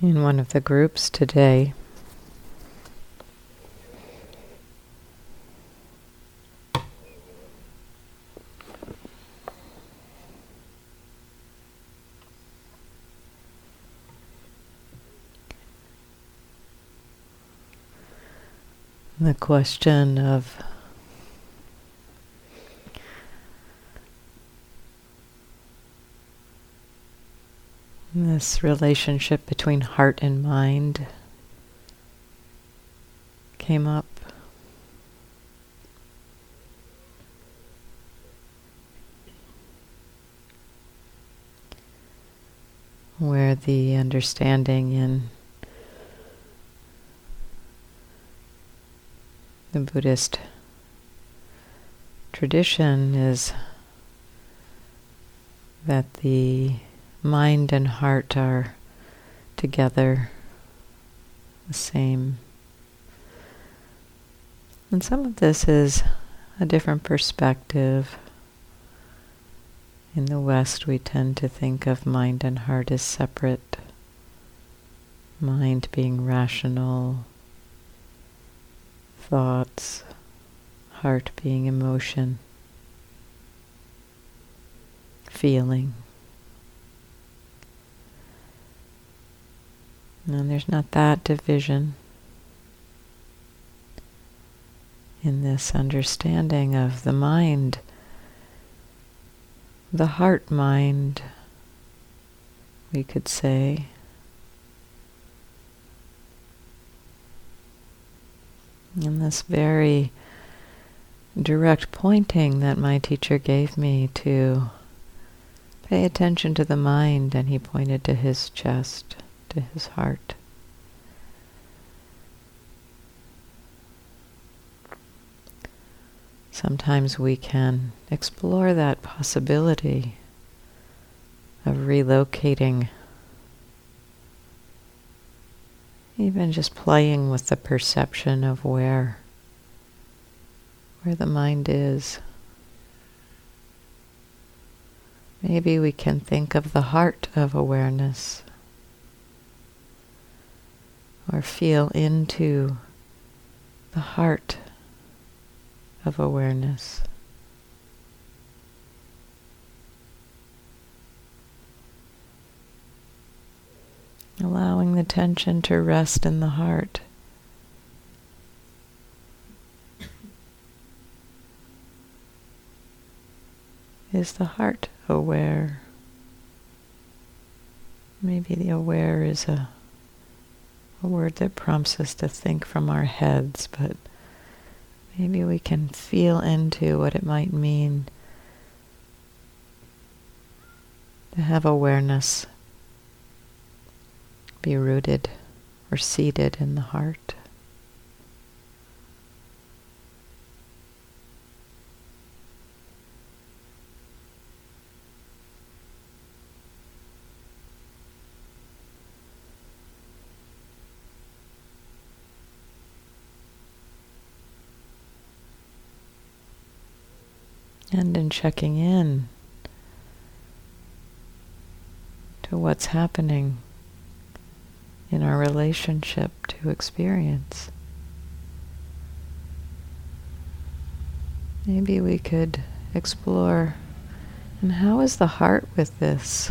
in one of the groups today. The question of this relationship between heart and mind came up. Where the understanding in the Buddhist tradition is that the mind and heart are together, the same. And some of this is a different perspective. In the West, we tend to think of mind and heart as separate. Mind being rational, thoughts, heart being emotion, feeling. And there's not that division in this understanding of the mind, the heart mind, we could say. And this very direct pointing that my teacher gave me to pay attention to the mind, and he pointed to his chest to his heart. Sometimes we can explore that possibility of relocating, even just playing with the perception of where where the mind is. Maybe we can think of the heart of awareness or feel into the heart of awareness. Allowing the tension to rest in the heart. Is the heart aware? Maybe the aware is a a word that prompts us to think from our heads, but maybe we can feel into what it might mean to have awareness be rooted or seated in the heart. And in checking in to what's happening in our relationship to experience. Maybe we could explore and how is the heart with this?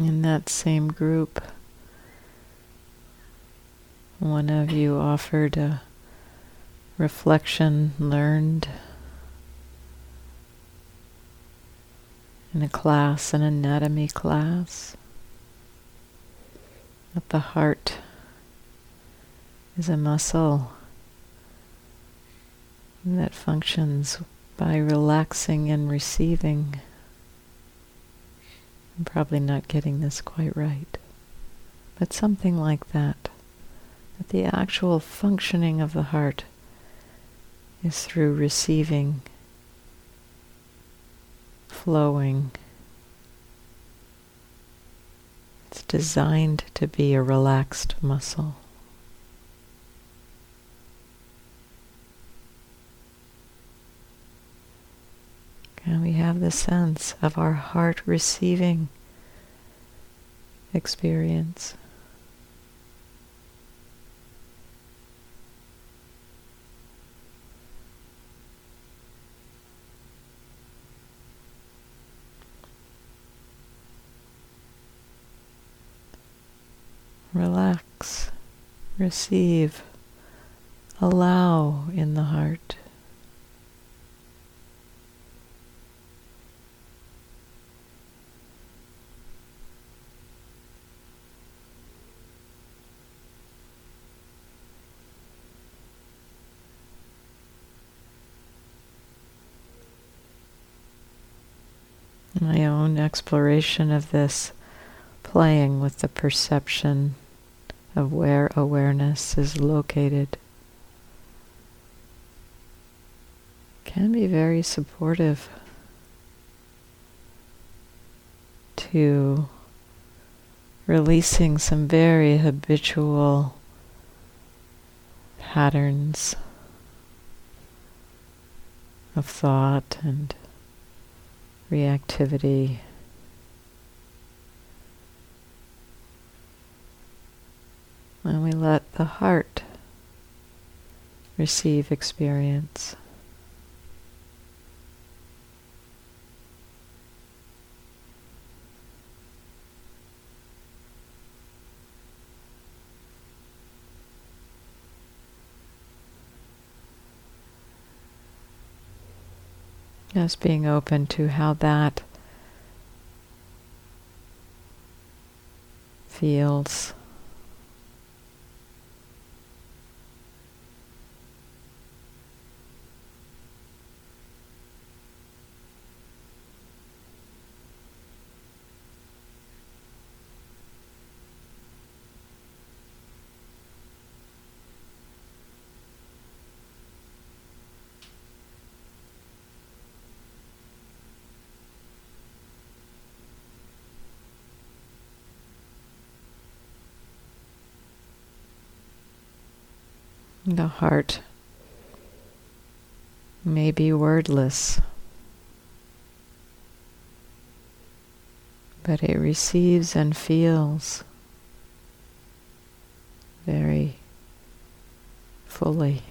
In that same group, one of you offered a reflection learned in a class, an anatomy class, that the heart is a muscle that functions by relaxing and receiving. I'm probably not getting this quite right, but something like that. That the actual functioning of the heart is through receiving, flowing. It's designed to be a relaxed muscle. And we have the sense of our heart receiving experience. Relax, receive, allow in the heart. My own exploration of this, playing with the perception of where awareness is located, can be very supportive to releasing some very habitual patterns of thought and reactivity. And we let the heart receive experience. Just being open to how that feels. The heart may be wordless, but it receives and feels very fully.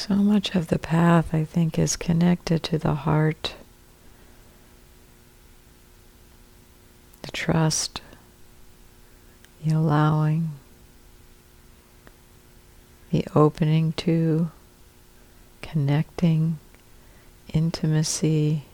So much of the path, I think, is connected to the heart, the trust, the allowing, the opening to, connecting, intimacy.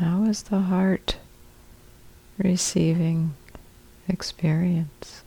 How is the heart receiving experience?